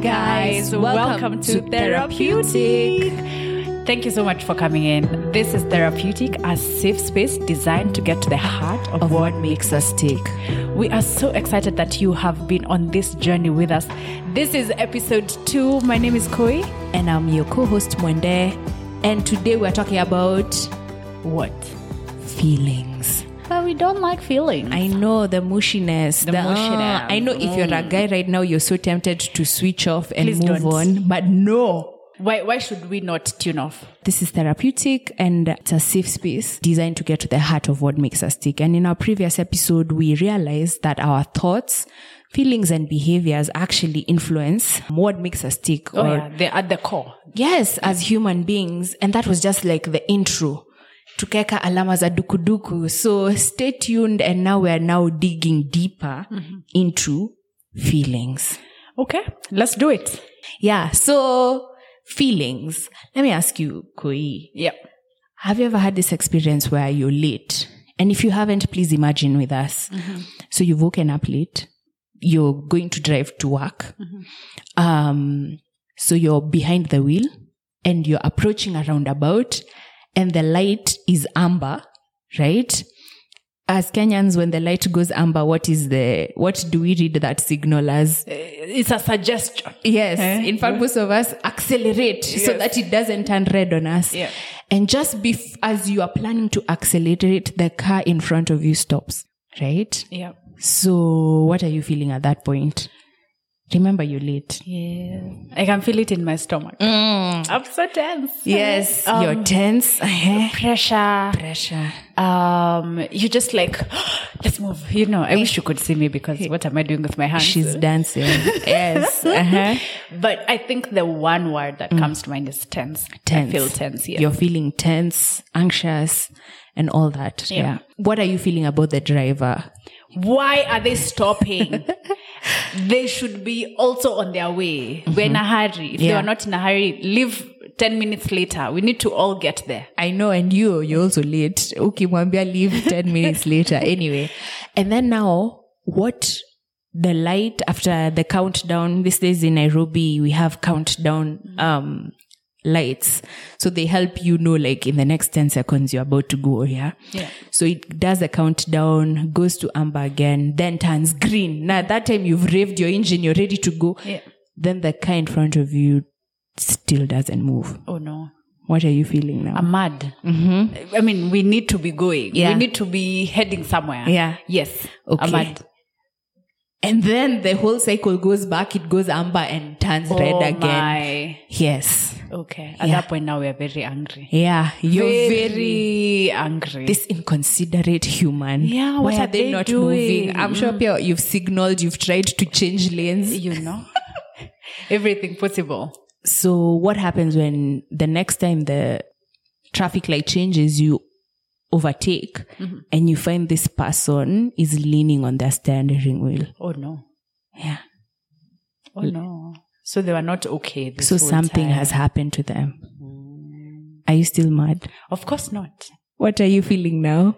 guys, welcome, to Therapyoutik. Thank you so much for coming in. This is Therapyoutik, a safe space designed to get to the heart of, of what makes us tick. We are so excited that you have been on this journey with us. This is episode two. My name is Koi. And I'm your co host, Mwende. And today we're talking about what? Feelings. But we don't like feelings. I know the mushiness. The mushiness. ah, I know if you're a guy right now, you're so tempted to switch off and Please move don't. on. But no. Why, why should we not tune off? This is Therapyoutik and it's a safe space designed to get to the heart of what makes us tick. And in our previous episode, we realized that our thoughts, feelings and behaviors actually influence what makes us tick. Oh, or- yeah, they're at the core. Yes, as human beings. And that was just like the intro. Tukeka alama za dukuduku. So stay tuned. And now we're now digging deeper mm-hmm. into feelings. Okay, let's do it. Yeah. So feelings. Let me ask you, Koi. Yep. Have you ever had this experience where you're late? And if you haven't, please imagine with us. Mm-hmm. So you've woken up late. You're going to drive to work. Mm-hmm. Um, so you're behind the wheel and you're approaching a roundabout and the light is amber, right? As Kenyans, when the light goes amber, what is the, what do we read that signal as? It's a suggestion. Yes. Eh? In fact, most of us accelerate so that it doesn't turn red on us. Yeah. And just bef- as you are planning to accelerate, the car in front of you stops, right? Yeah. So what are you feeling at that point? Remember you're late. Yeah. I can feel it in my stomach. I'm so tense. Yes. Um, you're tense. Uh-huh. Pressure. Pressure. Um, you just like, let's move. You know, I wish you could see me because what am I doing with my hands? She's dancing. yes. Uh-huh. but I think the one word that comes to mind is tense. Tense. I feel tense. Yeah. You're feeling tense, anxious, and all that. Yeah. yeah. What are you feeling about the driver? Why are they stopping? they should be also on their way. We're in a hurry. If they are not in a hurry, leave 10 minutes later. We need to all get there. I know, and you, you're also late. Okay, Mwambia leave 10 minutes later. Anyway. And then now, what the light after the countdown, these days in Nairobi, we have countdown, um, lights. So they help you know, like in the next 10 seconds, you're about to go, yeah? Yeah. So it does the countdown, goes to amber again, then turns green. Now at that time you've revved your engine, you're ready to go. Yeah. Then the car in front of you still doesn't move. Oh no. What are you feeling now? I'm mad. Mm-hmm. I mean, we need to be going. Yeah. We need to be heading somewhere. Yeah. Yes. Okay. I'm mad. And then the whole cycle goes back, it goes amber and turns oh red oh again. my. Yes. Okay. At Yeah. that point now we are very angry. Yeah. You're very, very angry. this inconsiderate human. Yeah, Why what are are they, they not doing? moving? I'm sure mm. Pia, you've signaled, you've tried to change lanes. you know, everything possible. So what happens when the next time the traffic light changes, you overtake Mm-hmm. and you find this person is leaning on their steering wheel. Oh no. Yeah. Oh no. So they were not okay. So something time. has happened to them. Are you still mad? Of course not. What are you feeling now?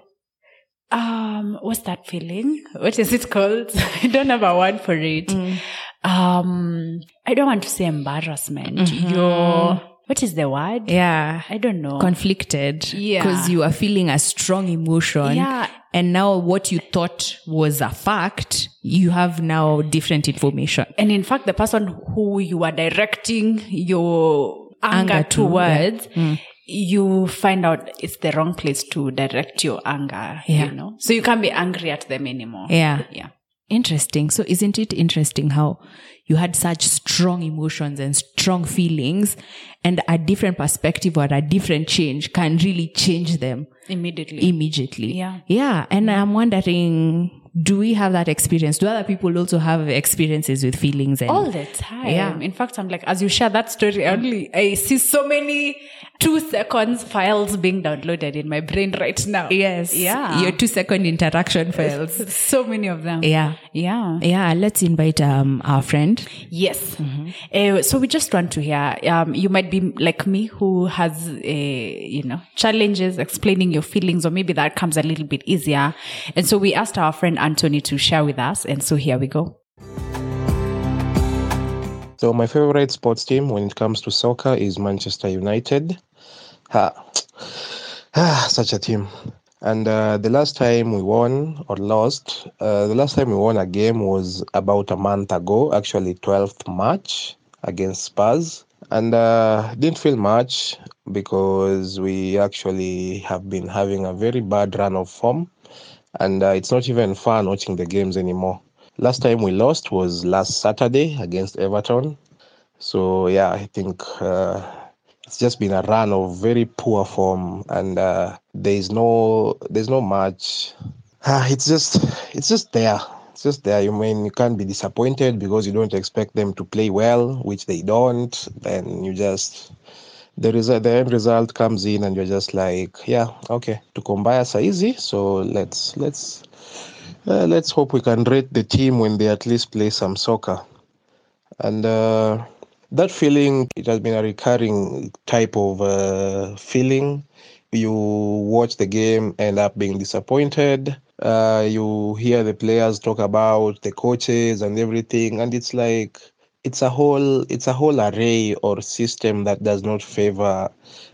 Um, what's that feeling? What is it called? I don't have a word for it. Mm. Um, I don't want to say embarrassment. You're, what is the word? Yeah. I don't know. Conflicted. Yeah. Because you are feeling a strong emotion. Yeah. And now what you thought was a fact, you have now different information. and in fact, the person who you are directing your anger, Anger to, yeah. towards, mm. you find out it's the wrong place to direct your anger. Yeah. You know, so you can't be angry at them anymore. Yeah. Yeah. Interesting. So isn't it interesting how you had such strong emotions and strong feelings and a different perspective or a different change can really change them Immediately. immediately. Yeah. Yeah. And I'm wondering, do we have that experience? Do other people also have experiences with feelings and all the time. Yeah. In fact, I'm like, as you share that story, I only I see so many two seconds files being downloaded in my brain right now. Yes. Yeah. Your two second interaction files. so many of them. yeah. Yeah. Yeah. Let's invite um our friend. Yes. Uh, so we just want to hear. Um, you might be like me, who has, uh, you know, challenges explaining your feelings, or maybe that comes a little bit easier. And so we asked our friend Anthony to share with us, and so here we go. So my favorite sports team when it comes to soccer is Manchester United. Ha. Ah, such a team. And uh, the last time we won or lost, uh, the last time we won a game was about a month ago, actually 12th March against Spurs. And uh, didn't feel much because we actually have been having a very bad run of form. And uh, it's not even fun watching the games anymore. Last time we lost was last Saturday against Everton. So, yeah, I think uh, it's just been a run of very poor form and uh, there's no there's no much uh, it's just it's just there. It's just there. You mean you can't be disappointed because you don't expect them to play well which they don't. Then you just the result the end result comes in and you're just like yeah okay. To combine are easy so let's let's uh, let's hope we can rate the team when they at least play some soccer. And uh, that feeling it has been a recurring type of uh, feeling. You watch the game end up being disappointed. Uh, you hear the players talk about the coaches and everything and it's like it's a whole it's a whole array or system that does not favor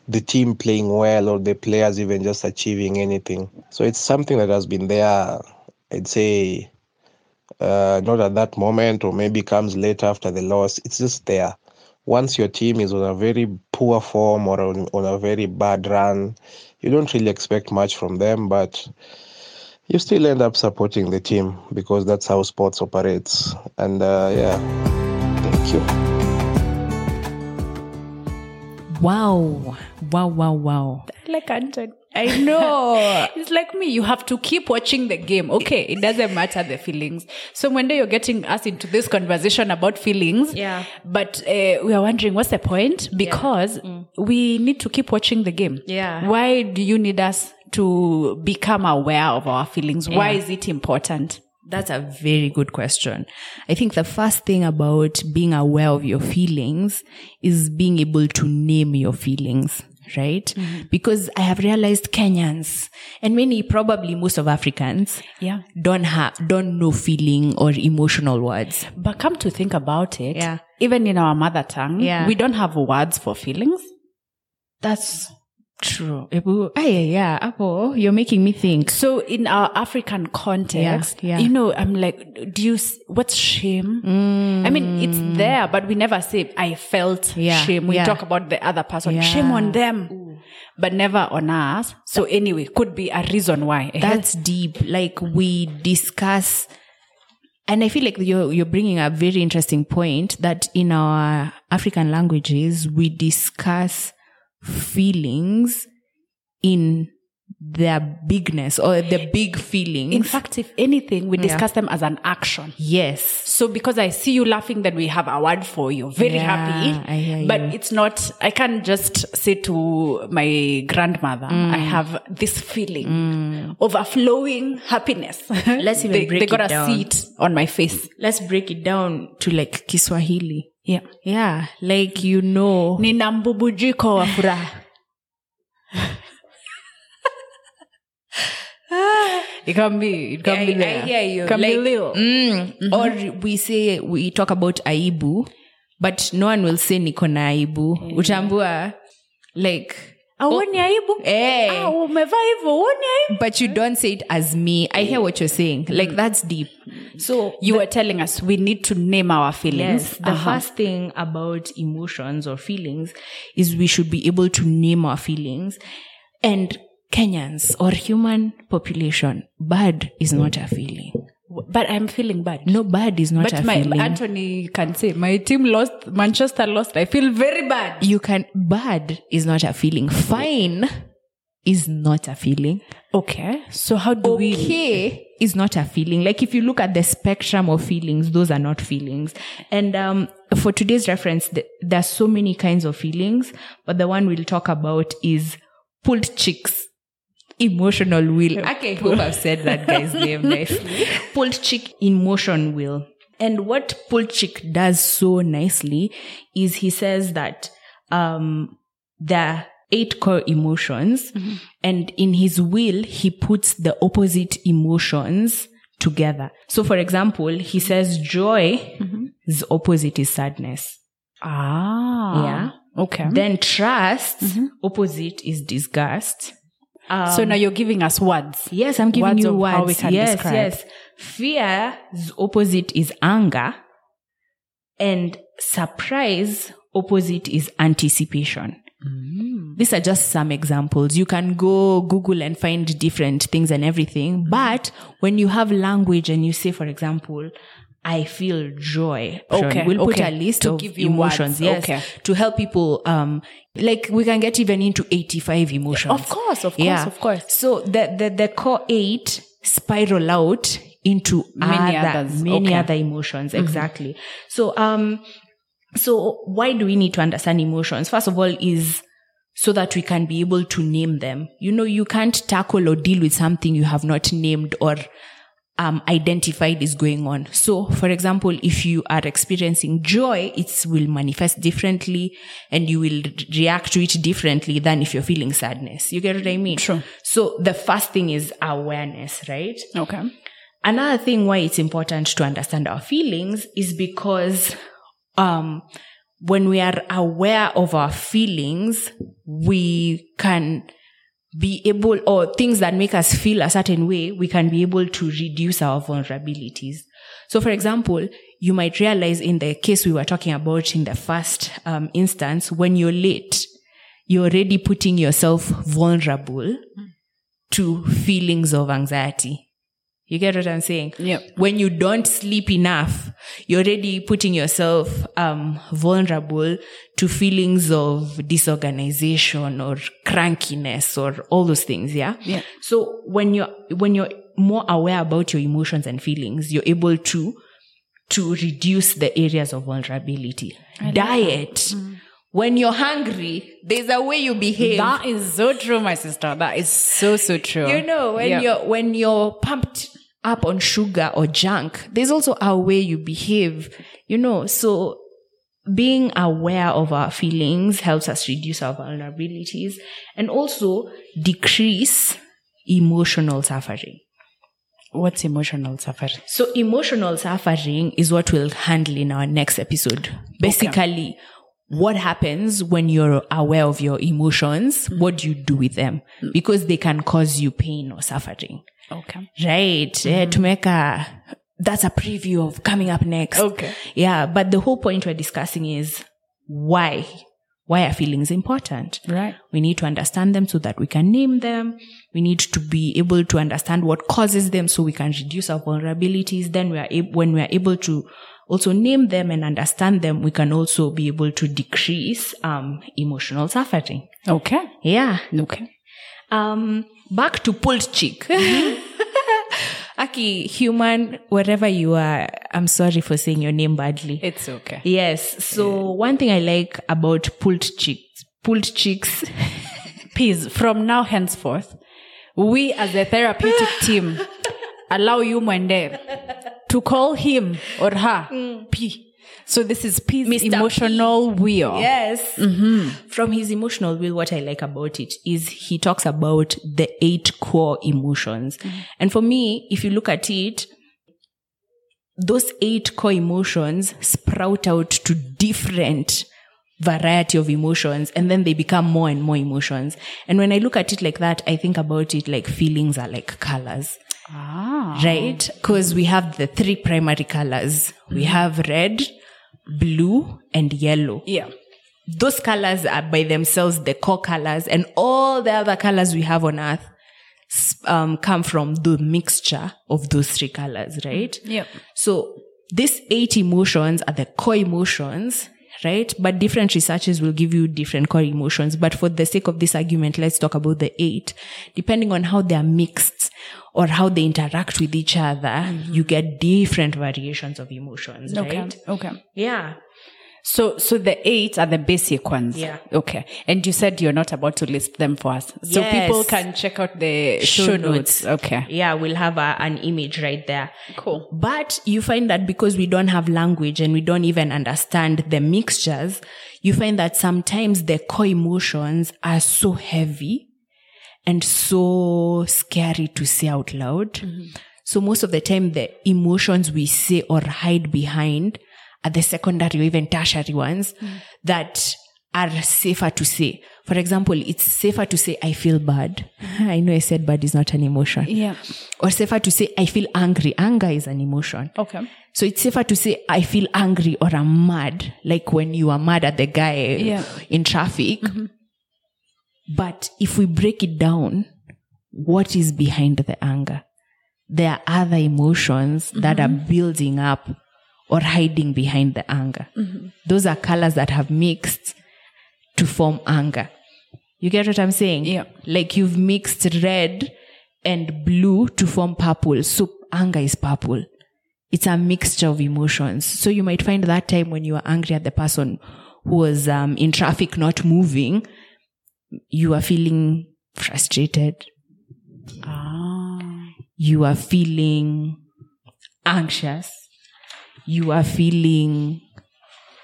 the team playing well or the players even just achieving anything. So it's something that has been there i'd say uh, not at that moment or maybe comes later after the loss. It's just there once your team is on a very poor form or on, on a very bad run, you don't really expect much from them, but you still end up supporting the team because that's how sports operates. And uh, yeah, thank you. Wow. Wow, wow, wow. Like Anton. I know. it's like me. You have to keep watching the game. Okay, it doesn't matter the feelings. So one day you're getting us into this conversation about feelings. Yeah. But uh, we are wondering what's the point? Because we need to keep watching the game. Yeah. Why do you need us to become aware of our feelings? Why is it important? That's a very good question. I think the first thing about being aware of your feelings is being able to name your feelings, right? Mm-hmm. Because I have realized Kenyans and many, probably most of Africans, Yeah. don't have, don't know feeling or emotional words. But come to think about it, Yeah. even in our mother tongue, Yeah. we don't have words for feelings. That's true. Ebu- ah, yeah, yeah. Apo, you're making me think. So in our African context, Yeah, yeah. you know, I'm like, do you, s- what's shame? I mean, it's there, but we never say, I felt Mm. Yeah, shame. We talk about the other person, shame on them, but never on us. So anyway, could be a reason why. Eh? That's deep. Like we discuss, and I feel like you're you're bringing a very interesting point that in our African languages we discuss feelings in their bigness or the big feelings. in fact, if anything, we discuss them as an action. yes, So because I see you laughing, then we have a word for you. Very Yeah, happy. I hear but you. it's not, I can't just say to my grandmother, Mm. I have this feeling overflowing happiness. Let's even they, break they it gotta down. see it on my face. let's break it down to like Kiswahili. Yeah. Yeah, like you know, Nina mbubujiko wa furaha. it can be, it can I, be I hear you. Can be Like, little. mm, Or we say we talk about aibu, but no one will say niko na aibu. Utambua like Auoni aibu? eh. Ah, umevaa hivyo, huoni aibu? But you don't say it as me. I hear what you're saying. Like that's deep. So You were telling us we need to name our feelings. Yes, the Uh-huh. first thing about emotions or feelings is we should be able to name our feelings. And Kenyans or human population, bad is not a feeling. But I'm feeling bad. No, bad is not a feeling. But my feeling. Anthony can say my team lost, Manchester lost. I feel very bad. you can, bad is not a feeling. Fine is not a feeling. Okay, so how do we? okay is not a feeling. Like if you look at the spectrum of feelings, those are not feelings. And um, for today's reference, th- there are so many kinds of feelings, but the one we'll talk about is Plutchik's. Emotional wheel. Okay, I hope I've said that guy's name nicely. Plutchik emotion wheel. And what Plutchik does so nicely is he says that um, there are eight core emotions and in his wheel he puts the opposite emotions together so for example he says joy is opposite is sadness. Ah. Yeah. Okay. Then trust, opposite is disgust. Um, so now you're giving us words. Yes, I'm giving Words you words. how we can yes, describe. yes. Fear's opposite is anger, and surprise opposite is anticipation. Mm. These are just some examples. You can go Google and find different things and everything. But when you have language and you say, for example, I feel joy. Okay, We'll put okay. a list To of give you emotions. words, Yes. okay. To help people, um, like we can get even into 85 emotions. Of course, of course, of course. So the, the, the core eight spiral out into Many other, others, many okay. other emotions. Exactly. So, um, so why do we need to understand emotions? First of all, is so that we can be able to name them. You know, you can't tackle or deal with something you have not named or um, identified is going on. So, for example, if you are experiencing joy, it will manifest differently and you will react to it differently than if you're feeling sadness. You get what I mean? True. So the first thing is awareness, right? Okay. Another thing why it's important to understand our feelings is because um, when we are aware of our feelings, we can be able, or things that make us feel a certain way, we can be able to reduce our vulnerabilities. So, for example, you might realize in the case we were talking about in the first um, instance, when you're late, you're already putting yourself vulnerable to feelings of anxiety. You get what I'm saying? Yep. When you don't sleep enough, you're already putting yourself um, vulnerable to feelings of disorganization or crankiness or all those things. Yeah. Yeah. So when you're when you're more aware about your emotions and feelings, you're able to to reduce the areas of vulnerability. Diet. When you're hungry, there's a way you behave. That is so true, my sister. That is so so true. You know, when Yeah. you're when you're pumped up on sugar or junk, there's also our way you behave. You know, so being aware of our feelings helps us reduce our vulnerabilities and also decrease emotional suffering. What's emotional suffering? So emotional suffering is what we'll handle in our next episode. Basically, what happens when you're aware of your emotions? Mm-hmm. What do you do with them? Mm. Because they can cause you pain or suffering. Okay. Right. Eh, to make a, that's a preview of coming up next. Okay. Yeah. But the whole point we're discussing is why, why are feelings important? Right. We need to understand them so that we can name them. We need to be able to understand what causes them so we can reduce our vulnerabilities. Then we are able, when we are able to also name them and understand them, we can also be able to decrease, um, emotional suffering. Okay. Yeah. Okay. Um, back to pulled cheek. Aki, human, wherever you are, I'm sorry for saying your name badly. It's okay. Yes. So one thing I like about pulled cheeks, pulled cheeks. Please, from now henceforth, we as a therapeutic team allow you Mwende to call him or her P. So this is P's Mr. P. emotional wheel. Yes. Mm-hmm. From his emotional wheel, what I like about it is he talks about the eight core emotions. Mm-hmm. And for me, if you look at it, those eight core emotions sprout out to different variety of emotions and then they become more and more emotions. And when I look at it like that, I think about it like feelings are like colors Ah. right? Because we have the three primary colors. We mm-hmm. have red, blue, and yellow. Yeah. Those colors are by themselves the core colors, and all the other colors we have on earth um, come from the mixture of those three colors, right? Yeah. So these eight emotions are the core emotions, right? But different researches will give you different core emotions. But for the sake of this argument, let's talk about the eight. Depending on how they are mixed or how they interact with each other, mm-hmm. you get different variations of emotions, Okay. right? Okay. Yeah. So, so the eight are the basic ones. Yeah. Okay. And you said you're not about to list them for us. So Yes. people can check out the show, Show notes. notes. Okay. Yeah, we'll have a, an image right there. Cool. But you find that because we don't have language and we don't even understand the mixtures, you find that sometimes the core emotions are so heavy and so scary to say out loud. Mm-hmm. So most of the time, the emotions we say or hide behind at the secondary or even tertiary ones mm. that are safer to say. For example, it's safer to say, I feel bad. I know I said bad is not an emotion. Yeah. Or safer to say, I feel angry. Anger is an emotion. Okay. So it's safer to say, I feel angry or I'm mad, like when you are mad at the guy Yeah. in traffic. Mm-hmm. But if we break it down, what is behind the anger? There are other emotions that mm-hmm. are building up or hiding behind the anger. Those are colors that have mixed to form anger. You get what I'm saying? Yeah. Like you've mixed red and blue to form purple. So anger is purple. It's a mixture of emotions. So you might find that time when you are angry at the person who was um, in traffic not moving, you are feeling frustrated. Ah. You are feeling anxious. You are feeling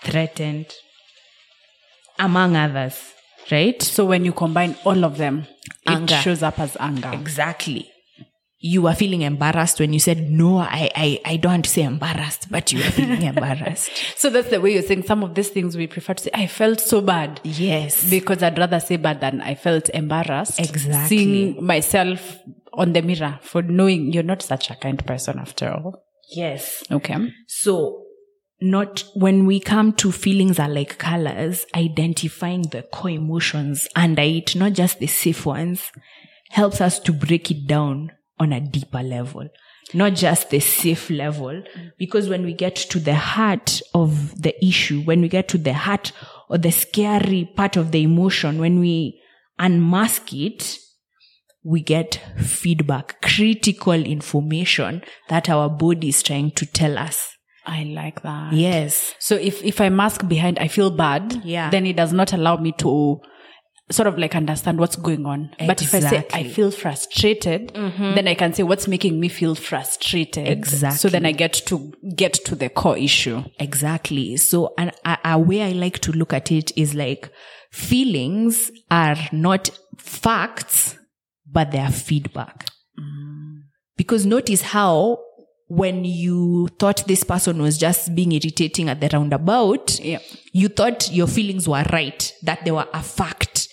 threatened, among others, right? So when you combine all of them, Anger. it shows up as anger. Exactly. You were feeling embarrassed when you said, no, I, I, I don't want to say embarrassed, but you were feeling embarrassed. So that's the way you're saying some of these things we prefer to say, I felt so bad. Yes. Because I'd rather say bad than I felt embarrassed. Exactly. Seeing myself on the mirror for knowing you're not such a kind person after all. Yes. Okay. So not when we come to feelings are like colors, identifying the core emotions under it, not just the safe ones, helps us to break it down on a deeper level. Not just the safe level, because when we get to the heart of the issue, when we get to the heart or the scary part of the emotion, when we unmask it, we get feedback, critical information that our body is trying to tell us. I like that. Yes. So if, if I mask behind, I feel bad. Yeah. Then it does not allow me to sort of like understand what's going on. Exactly. But if I say I feel frustrated, mm-hmm. then I can say what's making me feel frustrated. Exactly. So then I get to get to the core issue. Exactly. So, and a, a way I like to look at it is like feelings are not facts, but they are feedback. Mm. Because notice how when you thought this person was just being irritating at the roundabout, Yeah. you thought your feelings were right, that they were a fact.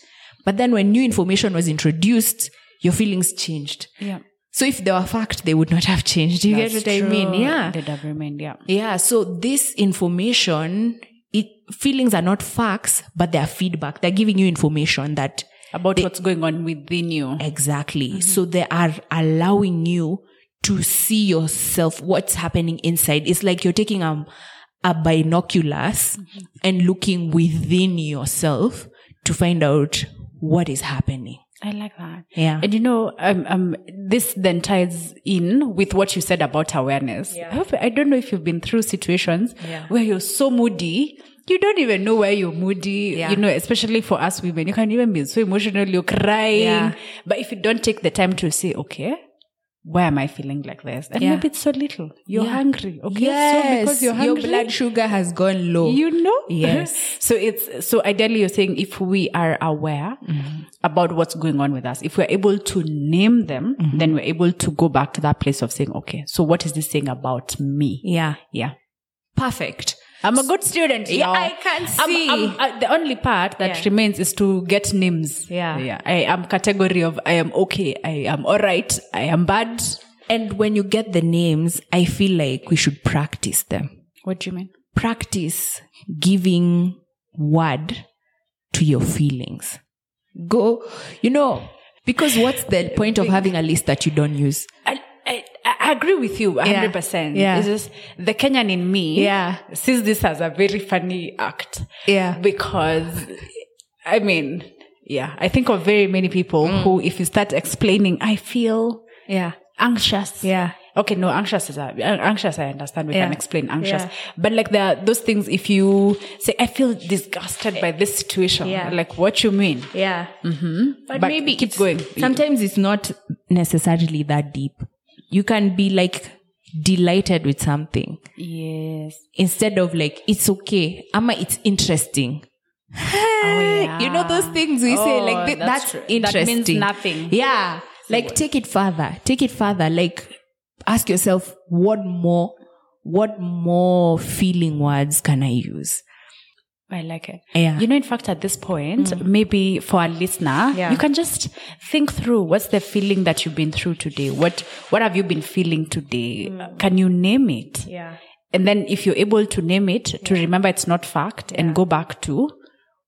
But then when new information was introduced, your feelings changed. Yeah. So if they were fact, they would not have changed. You get That's what I mean? Yeah. They'd have remained, yeah. Yeah. So this information, it feelings are not facts, but they are feedback. They're giving you information that About what's going on within you. exactly. So they are allowing you to see yourself, what's happening inside. It's like you're taking um, a binoculars and looking within yourself to find out what is happening. I like that. Yeah. And you know, um, um, this then ties in with what you said about awareness. I, hope, I don't know if you've been through situations Yeah. where you're so moody, you don't even know why you're moody. Yeah. You know, especially for us women, you can even be so emotional, you're crying. Yeah. But if you don't take the time to say, okay, why am I feeling like this? And Yeah. maybe it's so little. You're Yeah. hungry. Okay. Yes. So because you're hungry, your blood sugar has gone low. you know Yes. so it's so ideally you're saying if we are aware Mm-hmm. about what's going on with us if we're able to name them Mm-hmm. then we're able to go back to that place of saying okay so what is this saying about me yeah. yeah Perfect. I'm a good student. Yeah. I can I'm- see. I'm- uh, the only part that Yeah. remains is to get names. Yeah. yeah. I am category of I am okay, I am all right, I am bad. And when you get the names, I feel like we should practice them. What do you mean? Practice giving word to your feelings. Go, you know, because what's the point of having a list that you don't use? I, I, agree with you 100%. Yeah. It's just the Kenyan in me Yeah. sees this as a very funny act. Yeah. Because, I mean, yeah, I think of very many people Mm. who, if you start explaining, I feel Yeah. anxious. Yeah. Okay, no, anxious is a, anxious. I understand. We Yeah. can explain anxious, Yeah. but like there are those things. If you say, "I feel disgusted by this situation," Yeah. like what you mean? Yeah. Mm-hmm. But, But maybe keep it's- going. Sometimes it's not necessarily that deep. You can be like delighted with something Yes. instead of like, it's okay. Ama, it's interesting. Oh, you know those things we say Oh, like th- that's that's, true. That means nothing. Yeah. Like take it further. Take it further. Like ask yourself what more what more feeling words can I use? I like it. Yeah. You know, in fact, at this point, mm. maybe for a listener, Yeah. you can just think through what's the feeling that you've been through today. What what have you been feeling today? Mm. Uh, can you name it? Yeah. And then if you're able to name it, to remember it's not fact and go back to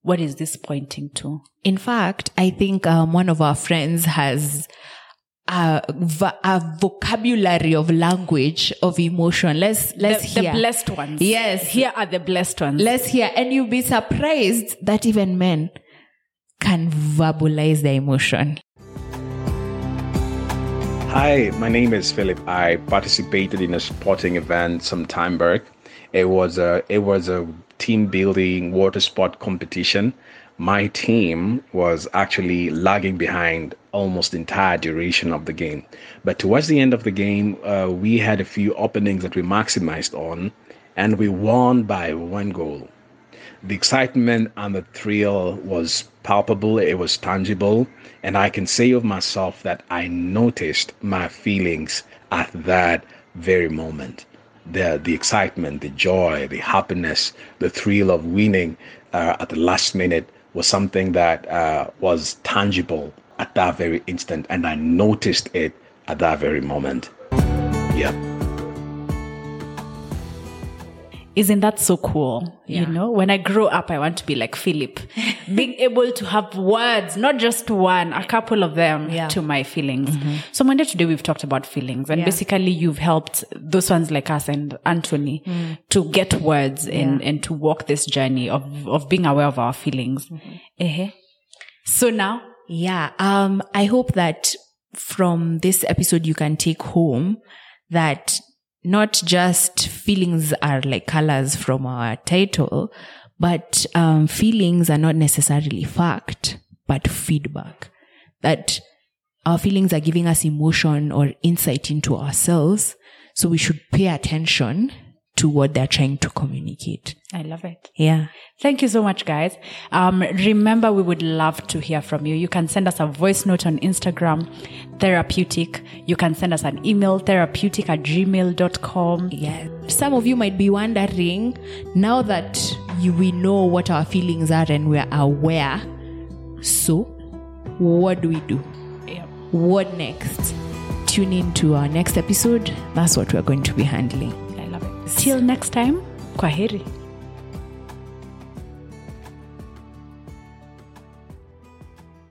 what is this pointing to? In fact, I think um, one of our friends has a, a vocabulary of language of emotion. Let's let's the, hear. the blessed ones. Yes. Here are the blessed ones. Let's hear, and you'll be surprised that even men can verbalize their emotion. Hi, my name is Philip. I participated in a sporting event some time back. It was a it was a team building water sport competition. My team was actually lagging behind almost the entire duration of the game. But towards the end of the game, uh, we had a few openings that we maximized on, and we won by one goal the excitement and the thrill was palpable, it was tangible, and I can say of myself that I noticed my feelings at that very moment. The, the excitement, the joy, the happiness, the thrill of winning uh, at the last minute was something that uh, was tangible at that very instant, and I noticed it at that very moment. Yeah. Isn't that so cool? Yeah. You know, when I grow up, I want to be like Philip, being able to have words, not just one, a couple of them Yeah. to my feelings. So Mwende today we've talked about feelings and basically you've helped those ones like us and Anthony to get words and, and to walk this journey of, of being aware of our feelings. Eh. So now, Yeah. Um, I hope that from this episode you can take home that not just feelings are like colors from our title, but um, feelings are not necessarily fact, but feedback. That our feelings are giving us emotion or insight into ourselves. So we should pay attention to what they're trying to communicate. I love it. Yeah. Thank you so much, guys. Um, remember, we would love to hear from you. You can send us a voice note on Instagram, therapyoutik. You can send us an email, therapyoutik at gmail.com. Yeah. Some of you might be wondering now that you, we know what our feelings are and we're aware. So, what do we do? Yeah. What next? Tune in to our next episode. That's what we're going to be handling. Till next time, kwaheri.